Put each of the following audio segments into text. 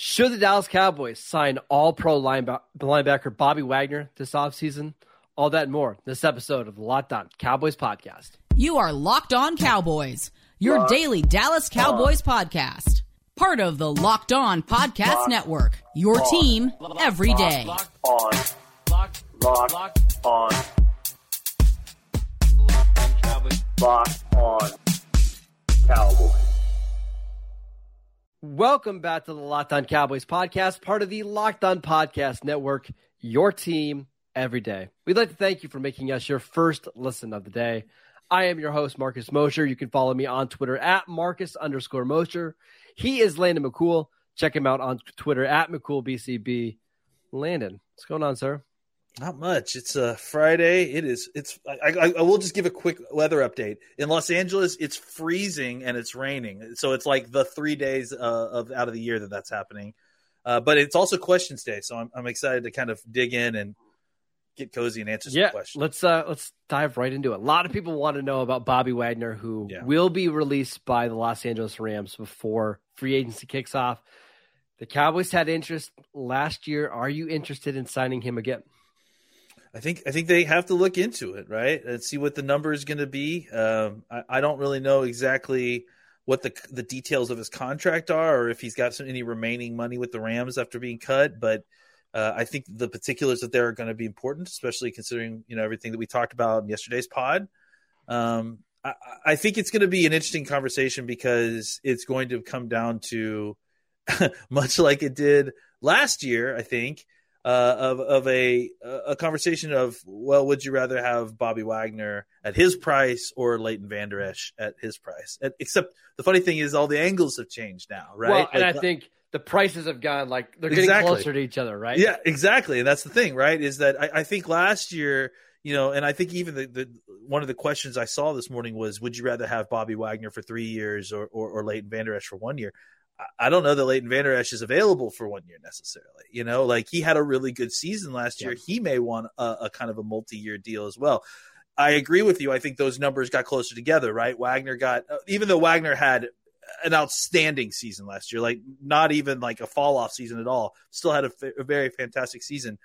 Should the Dallas Cowboys sign all pro linebacker Bobby Wagner this offseason? All that and more this episode of the Locked On Cowboys podcast. You are Locked On Cowboys, your Locked daily Dallas Cowboys on. podcast. Part of the Locked On Podcast Locked Network, your on. team every day. Locked on. Locked, Locked, Locked on. Locked on Cowboys. Welcome back to the Locked On Cowboys podcast, part of the Locked On Podcast Network, your team every day. We'd like to thank you for making us your first listen of the day. I am your host, Marcus Mosher. You can follow me on Twitter at Marcus underscore Mosher. He is Landon McCool. Check him out on Twitter at McCoolBCB. Landon, what's going on, sir? Not much. It's a Friday. It is. It's. I, I, I, will just give a quick weather update. In Los Angeles, it's freezing and it's raining. So it's like the three days uh, of out of the year that that's happening. Uh, but it's also questions day, so I'm, I'm excited to kind of dig in and get cozy and answer some yeah, questions. Let's uh, let's dive right into it. A lot of people want to know about Bobby Wagner, who yeah. will be released by the Los Angeles Rams before free agency kicks off. The Cowboys had interest last year. Are you interested in signing him again? I think I think they have to look into it, right, and see what the number is going to be. Um, I, I, don't really know exactly what the the details of his contract are, or if he's got some, any remaining money with the Rams after being cut. But uh, I think the particulars of there are going to be important, especially considering you know everything that we talked about in yesterday's pod. Um, I, I think it's going to be an interesting conversation because it's going to come down to much like it did last year. I think uh, of of a a conversation of well, would you rather have Bobby Wagner at his price or Leighton Vander Esch at his price? And, except the funny thing is, all the angles have changed now, right? Well, and like, I think the prices have gone like they're getting exactly. closer to each other, right? Yeah, exactly. And that's the thing, right? Is that I, I think last year, you know, and I think even the, the one of the questions I saw this morning was, would you rather have Bobby Wagner for three years or or, or Leighton Vander Esch for one year? I don't know that Leighton Vander Esch is available for one year necessarily. You know, like he had a really good season last year. Yeah. He may want a, a kind of a multi-year deal as well. I agree with you. I think those numbers got closer together, right? Wagner got, uh, even though Wagner had an outstanding season last year, like not even like a fall off season at all, still had a, a very fantastic season.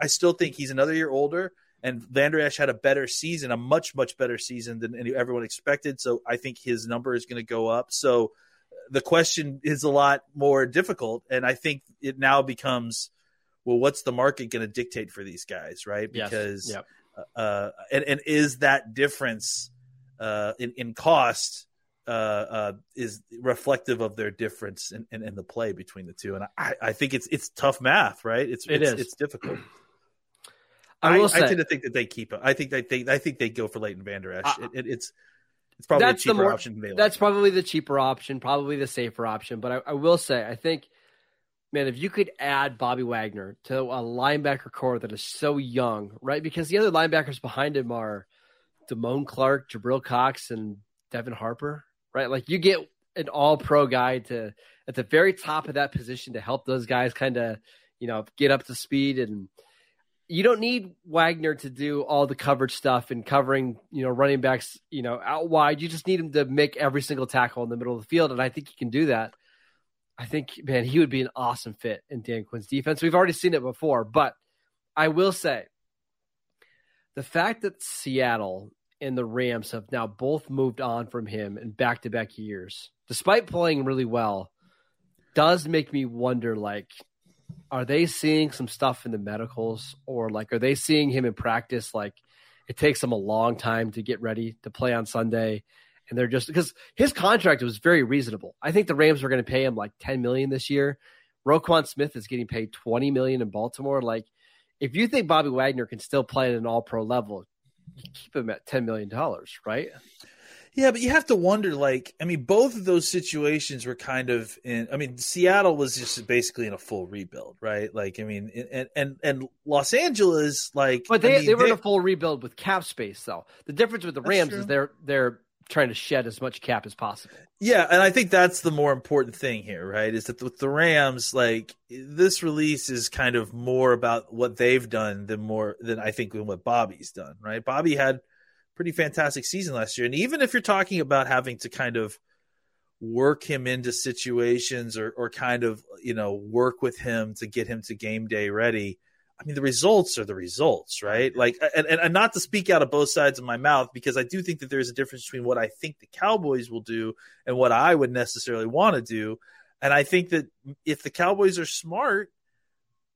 I still think he's another year older, and Vander Esch had a better season, a much much better season than everyone expected. So I think his number is going to go up. So the question is a lot more difficult, and I think it now becomes, well, what's the market going to dictate for these guys, right? Because, yes. yep. uh, and, and is that difference uh, in in cost uh, uh, is reflective of their difference in, in, in, the play between the two? And I, I think it's it's tough math, right? It's it it's, is. it's difficult. I, will I, say, I tend to think that they keep it. I think they think I think they go for Leighton Vander Esch. It, it, it's it's probably that's cheaper more, option available. That's probably the cheaper option, probably the safer option. But I, I, will say, I think, man, if you could add Bobby Wagner to a linebacker corps that is so young, right? Because the other linebackers behind him are Damone Clark, Jabril Cox, and Devin Harper, right? Like you get an all pro guy to at the very top of that position to help those guys kind of, you know, get up to speed and – you don't need Wagner to do all the coverage stuff and covering, you know, running backs, you know, out wide. You just need him to make every single tackle in the middle of the field, and I think he can do that. I think, man, he would be an awesome fit in Dan Quinn's defense. We've already seen it before, but I will say the fact that Seattle and the Rams have now both moved on from him in back to back years, despite playing really well, does make me wonder like, are they seeing some stuff in the medicals or like are they seeing him in practice like it takes him a long time to get ready to play on Sunday and they're just because his contract was very reasonable. I think the Rams were going to pay him like 10 million this year. Roquan Smith is getting paid 20 million in Baltimore. Like if you think Bobby Wagner can still play at an all pro level, keep him at 10 million dollars, right? Yeah, but you have to wonder, like, I mean, both of those situations were kind of in. I mean, Seattle was just basically in a full rebuild, right? Like, I mean, and and and Los Angeles, like, but they I mean, they were they, in a full rebuild with cap space, though. The difference with the Rams is they're they're trying to shed as much cap as possible. Yeah, and I think that's the more important thing here, right? Is that with the Rams, like this release is kind of more about what they've done than more than I think than what Bobby's done, right? Bobby had pretty fantastic season last year. And even if you're talking about having to kind of work him into situations or or kind of you know work with him to get him to game day ready. I mean, the results are the results, right? Like, and, and not to speak out of both sides of my mouth, because I do think that there's a difference between what I think the Cowboys will do and what I would necessarily want to do. And I think that if the Cowboys are smart,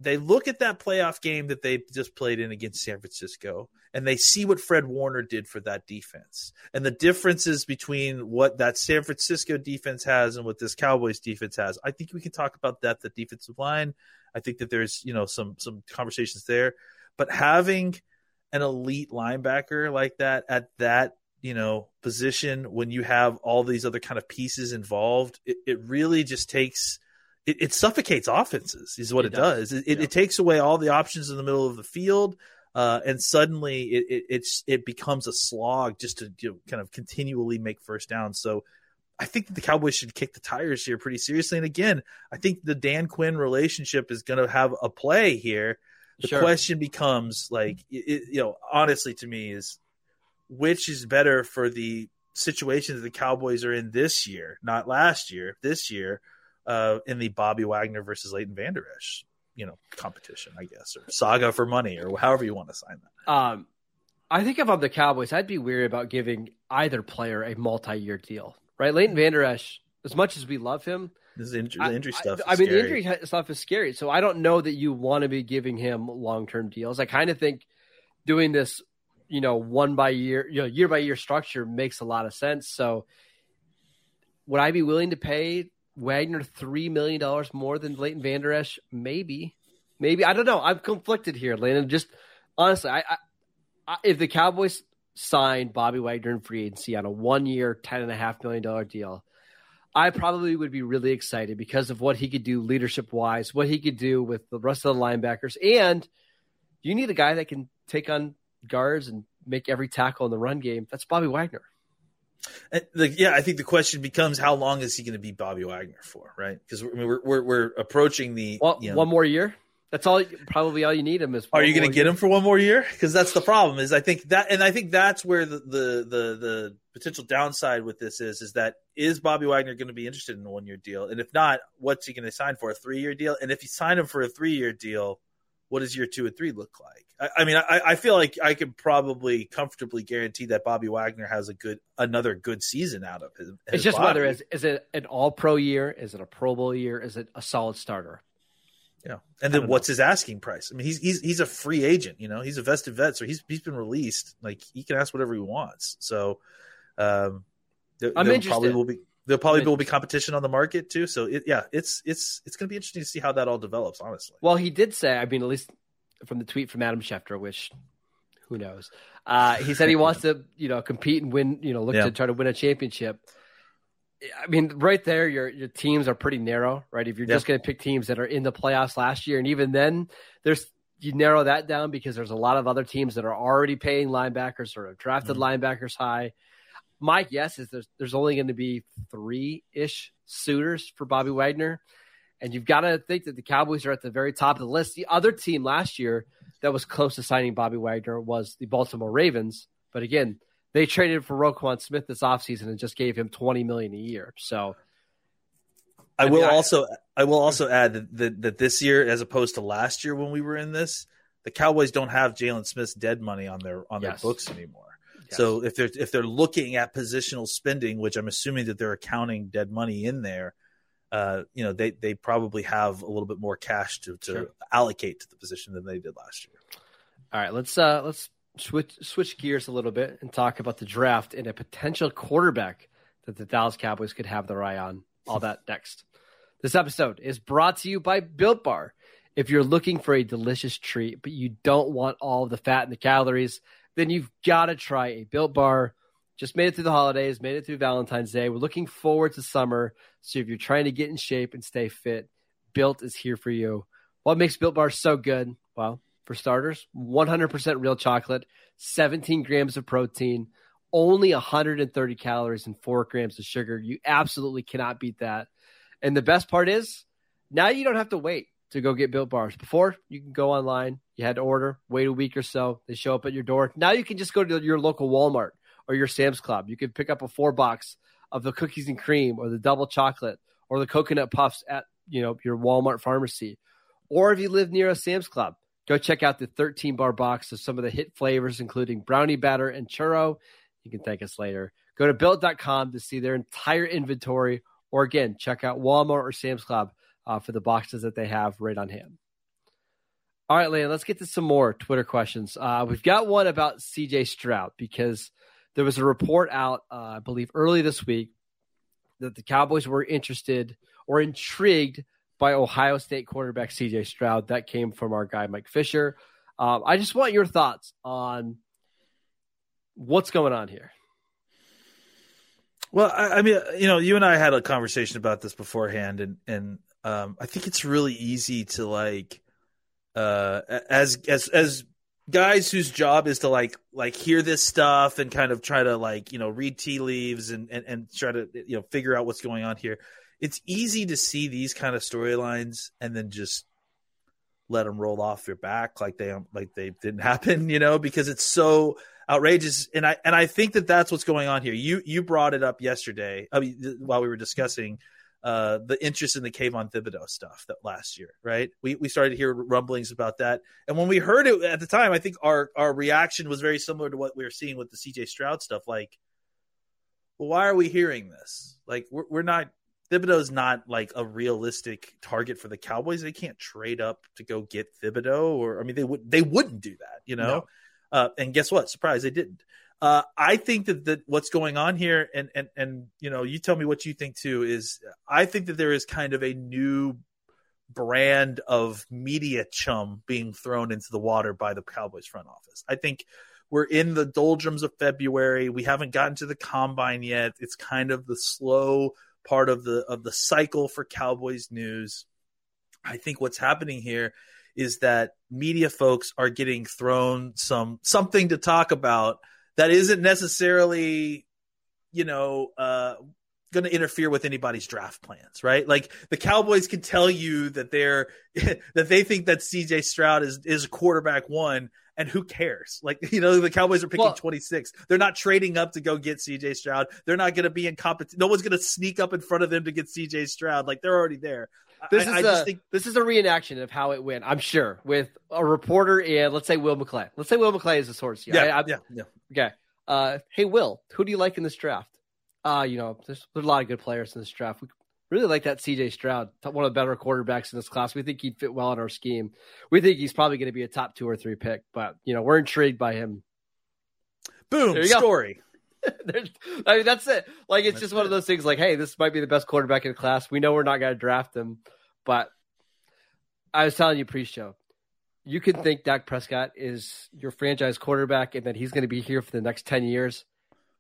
they look at that playoff game that they just played in against San Francisco and they see what Fred Warner did for that defense and the differences between what that San Francisco defense has and what this Cowboys defense has. I think we can talk about that the defensive line. I think that there's, you know, some some conversations there, but having an elite linebacker like that at that, you know, position when you have all these other kind of pieces involved, it, it really just takes it, it, suffocates offenses is what it, it does. does. It, yeah. it, takes away all the options in the middle of the field. Uh, and suddenly it, it, it's, it becomes a slog just to you know, kind of continually make first downs. So I think the Cowboys should kick the tires here pretty seriously. And again, I think the Dan Quinn relationship is going to have a play here. The sure. question becomes like, you know, honestly to me is which is better for the situation that the Cowboys are in this year, not last year, this year, uh, in the Bobby Wagner versus Leighton Vander Esch, you know, competition, I guess, or saga for money, or however you want to sign that. Um, I think if I'm the Cowboys, I'd be weary about giving either player a multi-year deal, right? Leighton Vander Esch, as much as we love him, this injury, the injury I, stuff. I, I mean, the injury stuff is scary. So I don't know that you want to be giving him long-term deals. I kind of think doing this, you know, one by year, you know, year by year structure makes a lot of sense. So would I be willing to pay Wagner three million dollars more than Leighton Vander Esch? Maybe, maybe I don't know. I'm conflicted here, Landon. Just honestly, I, I, I if the Cowboys signed Bobby Wagner in free agency on a one-year, ten and a half million dollar deal, I probably would be really excited because of what he could do leadership-wise, what he could do with the rest of the linebackers, and you need a guy that can take on guards and make every tackle in the run game. That's Bobby Wagner. The, yeah, I think the question becomes how long is he going to be Bobby Wagner for, right? Because I mean, we're, we're, we're approaching the well, you know, one more year. That's all. Probably all you need him is. Are you going to get him for one more year? Because that's the problem. Is I think that, and I think that's where the, the the the potential downside with this is, is that is Bobby Wagner going to be interested in a one year deal? And if not, what's he going to sign for a three year deal? And if you sign him for a three year deal, what does year two and three look like? I, I mean, I, I, feel like I can probably comfortably guarantee that Bobby Wagner has a good another good season out of his. his it's just body. whether is is it an All Pro year, is it a Pro Bowl year, is it a solid starter? Yeah, and then what's know. his asking price? I mean, he's he's he's a free agent. You know, he's a vested vet, so he's he's been released. Like he can ask whatever he wants. So, um, there, I'm there interested. Probably will be There'll probably will be competition on the market too. So it, yeah, it's it's it's going to be interesting to see how that all develops. Honestly. Well, he did say. I mean, at least from the tweet from Adam Schefter, which who knows? Uh, he said he wants to, you know, compete and win. You know, look yeah. to try to win a championship. I mean, right there, your your teams are pretty narrow, right? If you're yeah. just going to pick teams that are in the playoffs last year, and even then, there's you narrow that down because there's a lot of other teams that are already paying linebackers or have drafted mm-hmm. linebackers high my guess is there's there's only going to be three ish suitors for Bobby Wagner, and you've got to think that the Cowboys are at the very top of the list. The other team last year that was close to signing Bobby Wagner was the Baltimore Ravens, but again, they traded for Roquan Smith this offseason and just gave him twenty million a year. So. I, I will also I will also add that, that, that this year, as opposed to last year when we were in this, the Cowboys don't have Jaylon Smith's dead money on their on yes. their books anymore. So if they're if they're looking at positional spending, which I'm assuming that they're accounting dead money in there, uh, you know, they they probably have a little bit more cash to, to sure. allocate to the position than they did last year. All right, let's uh let's switch switch gears a little bit and talk about the draft and a potential quarterback that the Dallas Cowboys could have their eye on. All that next. This episode is brought to you by Built Bar. If you're looking for a delicious treat, but you don't want all of the fat and the calories, then you've got to try a Built Bar. Just made it through the holidays, made it through Valentine's Day. We're looking forward to summer. So if you're trying to get in shape and stay fit, Built is here for you. What makes Built Bar so good? Well, for starters, 100% real chocolate, 17 grams of protein, only 130 calories, and 4 grams of sugar. You absolutely cannot beat that. And the best part is, now you don't have to wait to go get built bars. Before, you can go online, you had to order, wait a week or so, they show up at your door. Now you can just go to your local Walmart or your Sam's Club. You can pick up a four box of the cookies and cream or the double chocolate or the coconut puffs at you know your Walmart pharmacy. Or if you live near a Sam's Club, go check out the 13 bar box of some of the hit flavors, including brownie batter and churro. You can thank us later. Go to built.com to see their entire inventory, or again, check out Walmart or Sam's Club uh, for the boxes that they have right on hand. All right, Leah, let's get to some more Twitter questions. Uh, we've got one about CJ Stroud because there was a report out, uh, I believe, early this week that the Cowboys were interested or intrigued by Ohio State quarterback CJ Stroud. That came from our guy, Mike Fisher. Um, I just want your thoughts on what's going on here. Well, I, I, mean, you know, you and I had a conversation about this beforehand, and and um, I think it's really easy to like uh, as as as guys whose job is to like like hear this stuff and kind of try to like you know read tea leaves and and, and try to you know figure out what's going on here it's easy to see these kind of storylines and then just let them roll off your back like they like they didn't happen you know because it's so outrageous. And i and i think that that's what's going on here. You you brought it up yesterday i mean while we were discussing uh, the interest in the Kayvon Thibodeaux stuff that last year, right? We we started to hear rumblings about that, and when we heard it at the time, I think our our reaction was very similar to what we were seeing with the CJ Stroud stuff. Like, well, why are we hearing this? Like, we're we're not Thibodeaux's not like a realistic target for the Cowboys. They can't trade up to go get Thibodeaux, or I mean, they would they wouldn't do that, you know. No. Uh, and guess what? Surprise, they didn't. Uh, I think that, that what's going on here, and and and you know, you tell me what you think too. Is I think that there is kind of a new brand of media chum being thrown into the water by the Cowboys front office. I think we're in the doldrums of February. We haven't gotten to the combine yet. It's kind of the slow part of the of the cycle for Cowboys news. I think what's happening here is that media folks are getting thrown some something to talk about that isn't necessarily, you know, uh, going to interfere with anybody's draft plans, right? Like the Cowboys can tell you that they're that they think that CJ Stroud is is quarterback one, and who cares? Like you know, the Cowboys are picking well, 26. They're not trading up to go get CJ Stroud. They're not going to be in competition. No one's going to sneak up in front of them to get CJ Stroud. Like they're already there. This I, is I a, think this is a reenaction of how it went. I'm sure with a reporter and let's say Will McClay. Let's say Will McClay is the source. Yeah, I, yeah, yeah. Okay. Uh, hey, Will, who do you like in this draft? Uh, you know, there's, there's a lot of good players in this draft. We really like that CJ Stroud, one of the better quarterbacks in this class. We think he'd fit well in our scheme. We think he's probably going to be a top two or three pick, but you know, we're intrigued by him. Boom, story. I mean, that's it. Like, it's that's just it. one of those things. Like, hey, this might be the best quarterback in the class. We know we're not going to draft him, but I was telling you pre-show, you can think Dak Prescott is your franchise quarterback and that he's going to be here for the next 10 years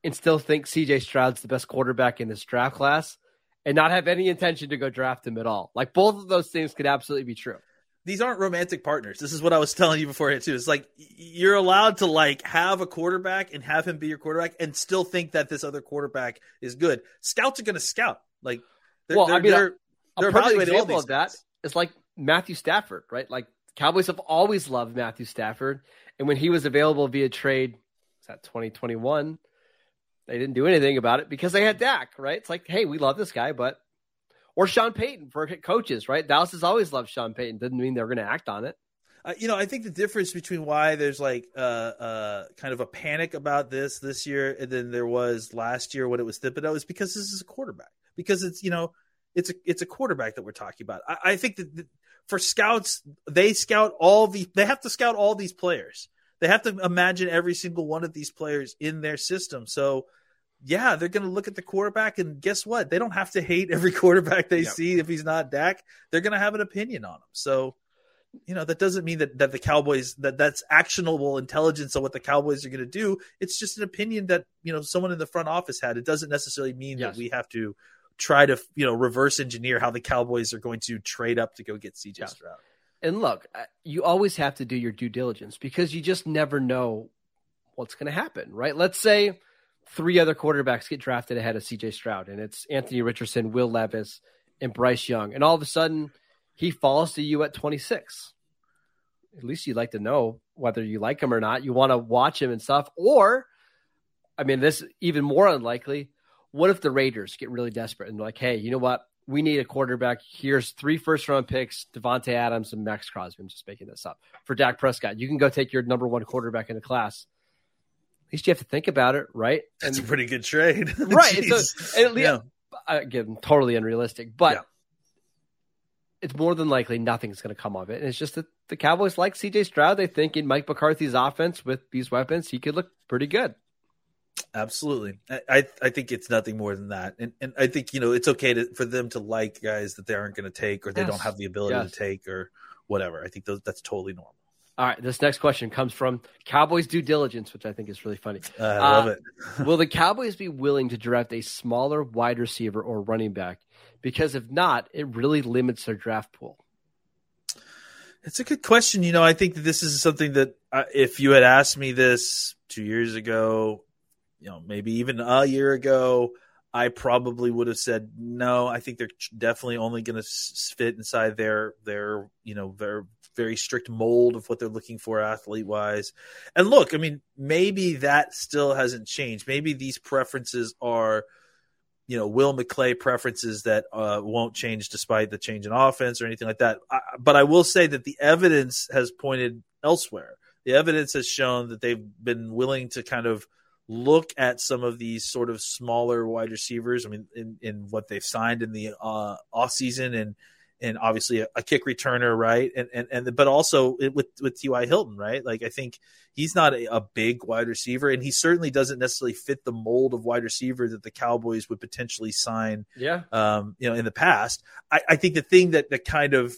and still think CJ Stroud's the best quarterback in this draft class and not have any intention to go draft him at all. Like both of those things could absolutely be true. These aren't romantic partners. This is what I was telling you before too. It's like you're allowed to like have a quarterback and have him be your quarterback and still think that this other quarterback is good. Scouts are going to scout. Like, they're, well, they're, I mean, they're, a, they're a perfect example of that is like Matthew Stafford, right? Like Cowboys have always loved Matthew Stafford, and when he was available via trade, was that 2021? They didn't do anything about it because they had Dak, right? It's like, hey, we love this guy, but or Sean Payton for coaches, right? Dallas has always loved Sean Payton. Doesn't mean they're going to act on it. Uh, you know, I think the difference between why there's like uh, uh, kind of a panic about this this year and then there was last year when it was Thibodeaux is because this is a quarterback. Because it's you know it's a it's a quarterback that we're talking about. I, I think that for scouts, they scout all the they have to scout all these players. They have to imagine every single one of these players in their system. So yeah, they're going to look at the quarterback, and guess what? They don't have to hate every quarterback they yep. see if he's not Dak. They're going to have an opinion on him. So, you know, that doesn't mean that that the Cowboys that that's actionable intelligence on what the Cowboys are going to do. It's just an opinion that you know someone in the front office had. It doesn't necessarily mean yes. that we have to try to you know reverse engineer how the Cowboys are going to trade up to go get CJ yeah. Stroud. And look, you always have to do your due diligence because you just never know what's going to happen, right? Let's say three other quarterbacks get drafted ahead of CJ Stroud, and it's Anthony Richardson, Will Levis, and Bryce Young, and all of a sudden he falls to you at 26. At least you'd like to know whether you like him or not. You want to watch him and stuff, or I mean, this even more unlikely what if the Raiders get really desperate and like, hey, you know what? We need a quarterback. Here's three first round picks, Davante Adams and Maxx Crosby. I'm just making this up for Dak Prescott. You can go take your number one quarterback in the class. At least you have to think about it, right? That's a pretty good trade. right. So, Jeez. and, yeah. again, totally unrealistic, but Yeah. it's more than likely nothing's going to come of it. And it's just that the Cowboys like CJ Stroud. They think in Mike McCarthy's offense with these weapons, he could look pretty good. Absolutely. I, I think it's nothing more than that. And and I think, you know, it's okay to, for them to like guys that they aren't going to take or they Yes. don't have the ability Yes. to take or whatever. I think those, that's totally normal. All right, this next question comes from Cowboys due diligence, which I think is really funny. Uh, I love Uh, it. Will the Cowboys be willing to draft a smaller wide receiver or running back? Because if not, it really limits their draft pool. It's a good question. You know, I think that this is something that uh, if you had asked me this two years ago, you know, maybe even a year ago, I probably would have said no. I think they're definitely only going to fit inside their their you know their very strict mold of what they're looking for athlete wise. And look, I mean, maybe that still hasn't changed. Maybe these preferences are you know Will McClay preferences that uh, won't change despite the change in offense or anything like that. I, but I will say that the evidence has pointed elsewhere. The evidence has shown that they've been willing to kind of look at some of these sort of smaller wide receivers. I mean, in, in what they've signed in the uh, off season and and obviously a, a kick returner, right? And and and but also with with T.Y. Hilton, right? Like I think he's not a, a big wide receiver, and he certainly doesn't necessarily fit the mold of wide receiver that the Cowboys would potentially sign. Yeah. Um, you know, in the past, I, I think the thing that that kind of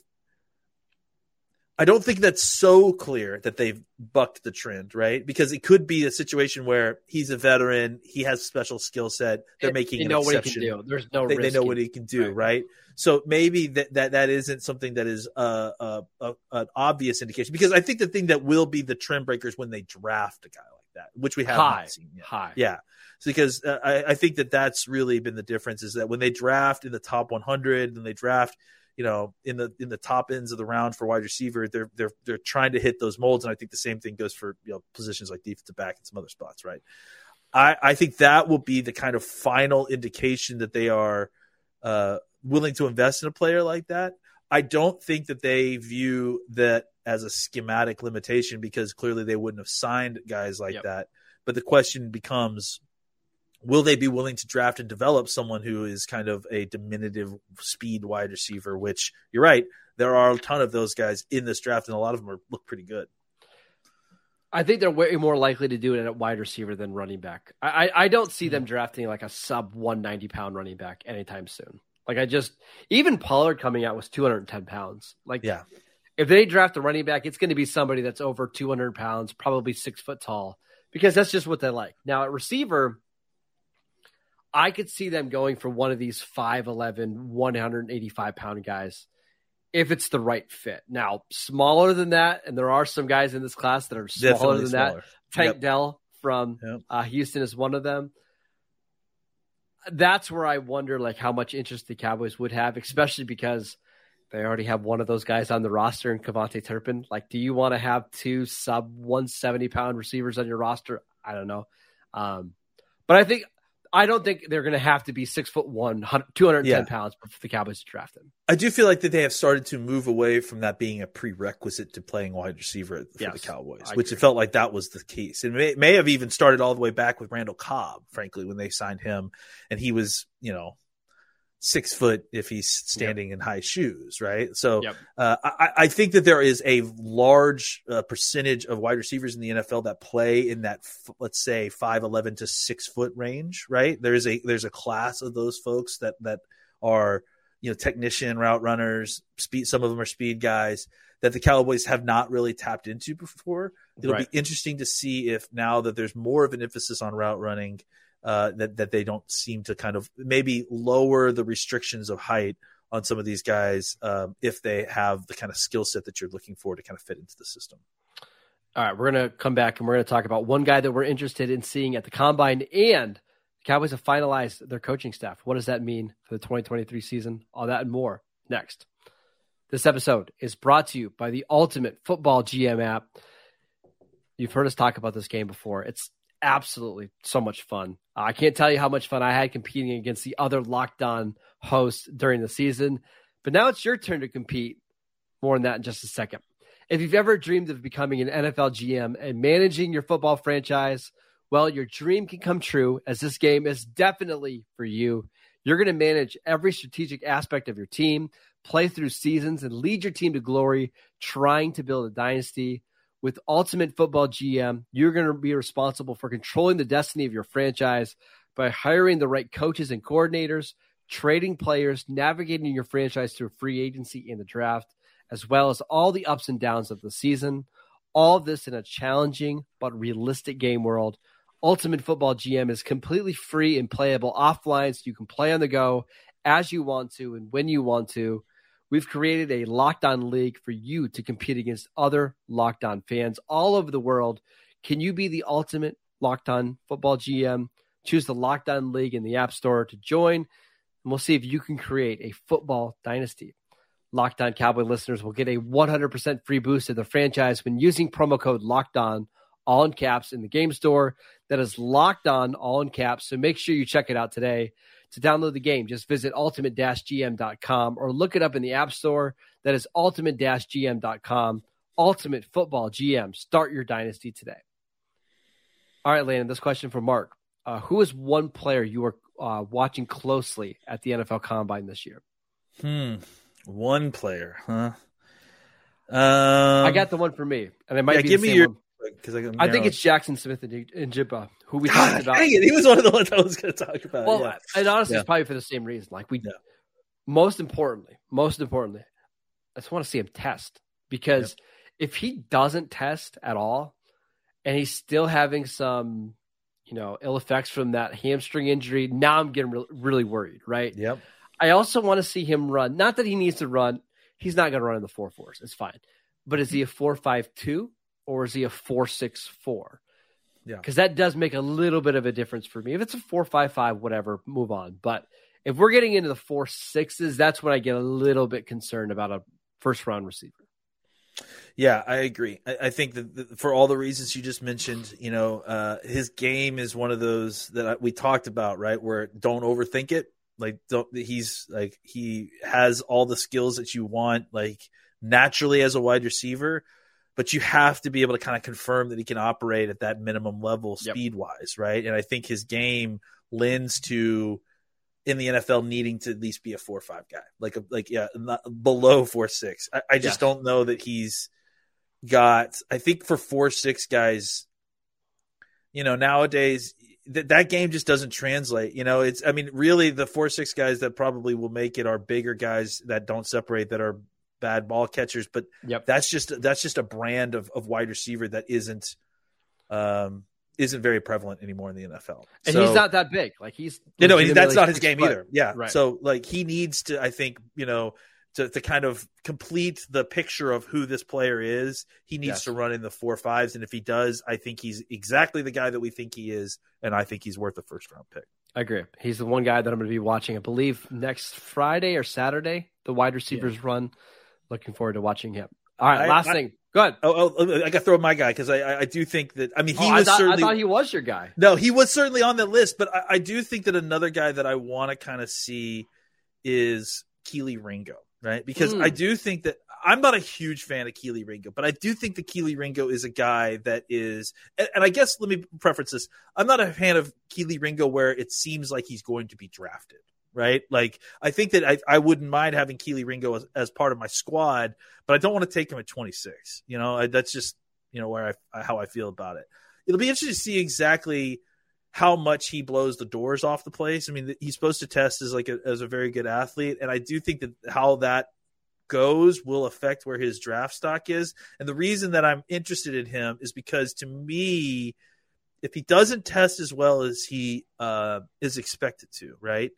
I don't think that's so clear that they've bucked the trend, right? Because it could be a situation where he's a veteran, he has a special skill set, they're making an know exception what he can do. There's no they, they know what he can do, Right. right? So maybe that, that that isn't something that is uh, uh, uh, an obvious indication because I think the thing that will be the trend breakers when they draft a guy like that, which we have high, not seen yet. high. Yeah, so because uh, I, I think that that's really been the difference is that when they draft in the top 100 and they draft, you know, in the in the top ends of the round for wide receiver, they're they're they're trying to hit those molds, and I think the same thing goes for you know positions like defensive back and some other spots, right? I I think that will be the kind of final indication that they are uh, willing to invest in a player like that. I don't think that they view that as a schematic limitation because clearly they wouldn't have signed guys like Yep. that. But the question becomes will they be willing to draft and develop someone who is kind of a diminutive speed wide receiver which you're right there are a ton of those guys in this draft and a lot of them are, look pretty good I think they're way more likely to do it at wide receiver than running back. I, I, I don't see them mm-hmm. drafting like a sub 190 pound running back anytime soon. Like I just, even Pollard coming out was 210 pounds. Like, Yeah. if they draft a running back, it's going to be somebody that's over 200 pounds, probably six foot tall, because that's just what they like. Now at receiver, I could see them going for one of these 5'11, 185 pound guys if it's the right fit. Now, smaller than that, and there are some guys in this class that are smaller definitely than that. smaller. Tank Yep. Dell from Yep. uh, Houston is one of them. That's where I wonder, like, how much interest the Cowboys would have, especially because they already have one of those guys on the roster in KaVontae Turpin. Like, do you want to have two sub 170 pound receivers on your roster? I don't know. Um, but I think I don't think they're going to have to be six foot one, 210 Yeah. pounds for the Cowboys to draft them. I do feel like that they have started to move away from that being a prerequisite to playing wide receiver for Yes, the Cowboys, I which agree. it felt like that was the case. It may, may have even started all the way back with Randall Cobb, frankly, when they signed him, and he was, you know, six foot if he's standing in high shoes, right? So Yep. uh, I, I think that there is a large uh, percentage of wide receivers in the NFL that play in that, let's say, five eleven to six foot range, right? There's a there's a class of those folks that that are you know technician route runners speed some of them are speed guys that the cowboys have not really tapped into before it'll Right. be interesting to see if now that there's more of an emphasis on route running uh, that that they don't seem to kind of maybe lower the restrictions of height on some of these guys um, if they have the kind of skill set that you're looking for to kind of fit into the system All right, we're going to come back and we're going to talk about one guy that we're interested in seeing at the combine and Cowboys have finalized their coaching staff. What does that mean for the 2023 season? All that and more next. This episode is brought to you by the Ultimate Football GM app. You've heard us talk about this game before. It's absolutely so much fun. I can't tell you how much fun I had competing against the other Locked On hosts during the season. But now it's your turn to compete. More on that in just a second. If you've ever dreamed of becoming an NFL GM and managing your football franchise, well, your dream can come true as this game is definitely for you. You're going to manage every strategic aspect of your team, play through seasons, and lead your team to glory, trying to build a dynasty. With Ultimate Football GM, you're going to be responsible for controlling the destiny of your franchise by hiring the right coaches and coordinators, trading players, navigating your franchise through free agency and the draft, as well as all the ups and downs of the season. All this in a challenging but realistic game world. Ultimate Football GM is completely free and playable offline, so you can play on the go as you want to and when you want to. We've created a locked on league for you to compete against other locked on fans all over the world. Can you be the ultimate locked on football GM? Choose the locked on league in the App Store to join, and we'll see if you can create a football dynasty. Locked on Cowboy listeners will get a 100% free boost to their franchise when using promo code locked on all in caps in the game store. That is locked on all in caps. So make sure you check it out today. To download the game, just visit ultimate-gm.com or look it up in the App Store. That is ultimate-gm.com. Ultimate Football GM. Start your dynasty today. All right, Landon, this question from Mark. Uh, who is one player you are uh, watching closely at the NFL Combine this year? Hmm. One player, huh? Um, I got the one for me, and it might yeah, be give me your. one. Because I, I think it's Jaxon Smith and, and Njigba, who we God, talked about. dang it. He was one of the ones I was going to talk about. Well, yeah. and honestly, Yeah. it's probably for the same reason. Like we, Yeah. most importantly, most importantly, I just want to see him test because if he doesn't test at all, and he's still having some, you know, ill effects from that hamstring injury, now I'm getting re- really worried. Right? Yep. I also want to see him run. Not that he needs to run. He's not going to run in the four fours. It's fine. But is he a four five two or is he a four six four? Yeah. Because that does make a little bit of a difference for me. If it's a four five five, whatever, move on. But if we're getting into the four sixes, that's when I get a little bit concerned about a first round receiver. Yeah, I agree. I, I think that that for all the reasons you just mentioned, you know, uh, his game is one of those that I, we talked about, right? Where don't overthink it. Like, don't, he's like he has all the skills that you want, like naturally as a wide receiver, but you have to be able to kind of confirm that he can operate at that minimum level speed wise, right? And I think his game lends to in the NFL needing to at least be a four or five guy, like a like yeah, not below four six. I, I just Yes. don't know that he's got. I think for four six guys, you know, nowadays that that game just doesn't translate. You know, it's I mean, really the four six guys that probably will make it are bigger guys that don't separate that are bad ball catchers, but Yep. that's just that's just a brand of, of wide receiver that isn't um isn't very prevalent anymore in the NFL. And So- he's not that big. Like he's you know, that's not his game either. Yeah. Right. So like he needs to, I think, you know, to, to kind of complete the picture of who this player is, he needs Yes. to run in the four fives. And if he does, I think he's exactly the guy that we think he is, and I think he's worth a first round pick. I agree. He's the one guy that I'm going to be watching. I believe next Friday or Saturday, the wide receivers run. Looking forward to watching him. All right, last I- thing. Go ahead. Oh, oh I got to throw my guy because I, I I do think that I mean he Oh, I, was thought, I thought he was your guy. No, he was certainly on the list, but I, I do think that another guy that I want to kind of see is Kelee Ringo, right? Because Hmm. I do think that I'm not a huge fan of Kelee Ringo, but I do think that Kelee Ringo is a guy that is, and, and I guess let me preference this: I'm not a fan of Kelee Ringo where it seems like he's going to be drafted. Right, like I think that I, I wouldn't mind having Kelee Ringo as, as part of my squad, but I don't want to take him at 26. You know, I, that's just you know where I how I feel about it. It'll be interesting to see exactly how much he blows the doors off the place. I mean, he's supposed to test as like a, as a very good athlete, and I do think that how that goes will affect where his draft stock is. And the reason that I'm interested in him is because to me, if he doesn't test as well as he uh, is expected to, right?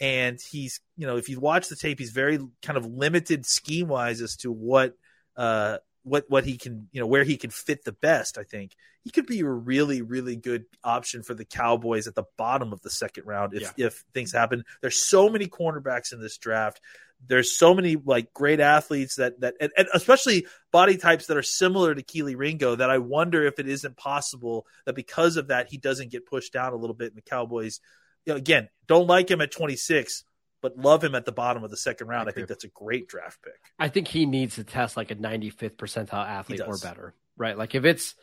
And he's, you know, if you watch the tape, he's very kind of limited scheme wise as to what, uh, what what he can, you know, where he can fit the best. I think he could be a really, really good option for the Cowboys at the bottom of the second round if if things happen. There's so many cornerbacks in this draft There's so many like great athletes that that and, and especially body types that are similar to Kelee Ringo that I wonder if it isn't possible that because of that he doesn't get pushed down a little bit. And the Cowboys, you know, again, don't like him at 26, but love him at the bottom of the second round. I, I think that's a great draft pick. I think he needs to test like a 95th percentile athlete or better, right? Like if it's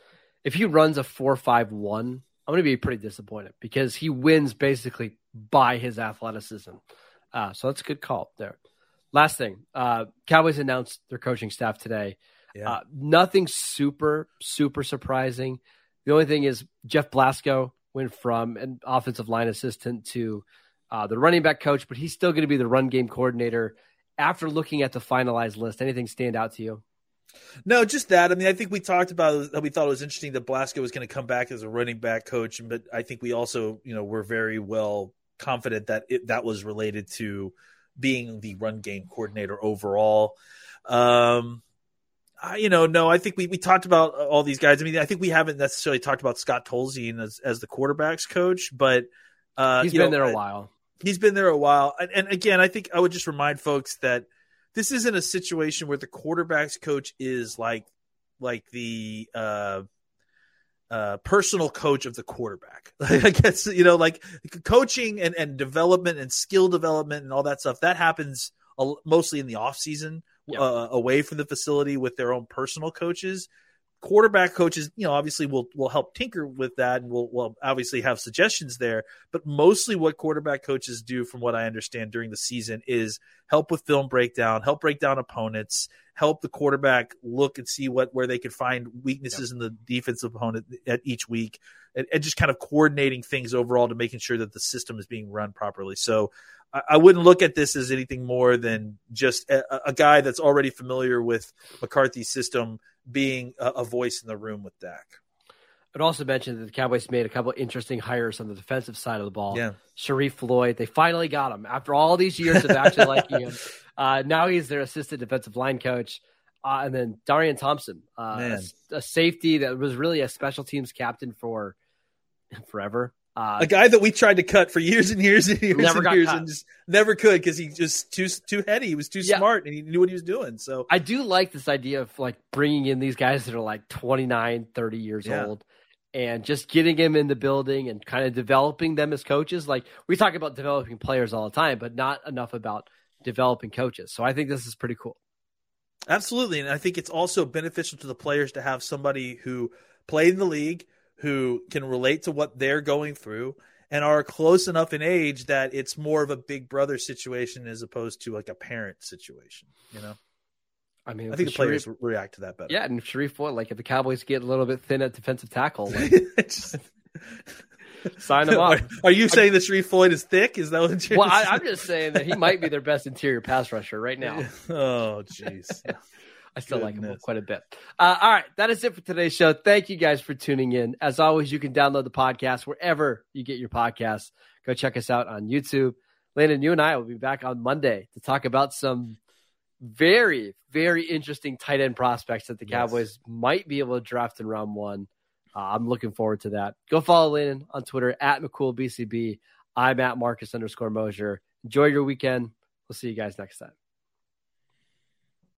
if he runs a four five one, I'm going to be pretty disappointed because he wins basically by his athleticism. Uh, so that's a good call there. Last thing, uh, Cowboys announced their coaching staff today. Yeah. Uh, nothing super, super surprising. The only thing is Jeff Blasko went from an offensive line assistant to uh, the running back coach, but he's still going to be the run game coordinator. After looking at the finalized list, anything stand out to you? No, just that. I mean, I think we talked about that. We thought it was interesting that Blasko was going to come back as a running back coach, but I think we also, you know, were very well confident that it, that was related to being the run game coordinator overall. Um, I, you know, no, I think we, we talked about all these guys. I mean, I think we haven't necessarily talked about Scott Tolzien as, as the quarterbacks coach, but uh, he's been know, there a while. He's been there a while. And, and again, I think I would just remind folks that this isn't a situation where the quarterbacks coach is like, like the, uh, uh, personal coach of the quarterback. I guess you know, like coaching and, and development and skill development and all that stuff that happens mostly in the off season, yep. uh, away from the facility with their own personal coaches. Quarterback coaches, you know, obviously will will help tinker with that, and will will obviously have suggestions there. But mostly, what quarterback coaches do, from what I understand during the season, is help with film breakdown, help break down opponents, help the quarterback look and see what where they could find weaknesses in the defensive opponent at each week, and, and, just kind of coordinating things overall to making sure that the system is being run properly. So I, I wouldn't look at this as anything more than just a, a, guy that's already familiar with McCarthy's system being a, a voice in the room with Dak. I'd also mention that the Cowboys made a couple interesting hires on the defensive side of the ball. Yeah. Sharrif Floyd, they finally got him after all these years of actually liking him. Uh, now he's their assistant defensive line coach. Uh, and then Darian Thompson, uh, a, a, safety that was really a special teams captain for forever. Uh, a guy that we tried to cut for years and years and years and years cut. and just never could because he just too too heady. He was too yeah. smart and he knew what he was doing. So I do like this idea of like bringing in these guys that are like 29, 30 years yeah. old and just getting them in the building and kind of developing them as coaches. Like we talk about developing players all the time, but not enough about developing coaches. So I think this is pretty cool. Absolutely. And I think it's also beneficial to the players to have somebody who played in the league, who can relate to what they're going through and are close enough in age that it's more of a big brother situation as opposed to like a parent situation, you know? I mean, I think the Sharrif, players react to that better. Yeah, and Sharrif Floyd, like if the Cowboys get a little bit thin at defensive tackle, like, sign him up. Are, are you saying that Sharrif Floyd is thick? Is that what you're? Well, I, am just saying that he might be their best interior pass rusher right now. oh, jeez. I still Goodness. like him quite a bit. Uh, all right, that is it for today's show. Thank you guys for tuning in. As always, you can download the podcast wherever you get your podcasts. Go check us out on YouTube. Landon, you and I will be back on Monday to talk about some very, very interesting tight end prospects that the Cowboys yes. might be able to draft in round one. Uh, I'm looking forward to that. Go follow Landon on Twitter at McCoolBCB. I'm at Marcus underscore Mosher. Enjoy your weekend. We'll see you guys next time.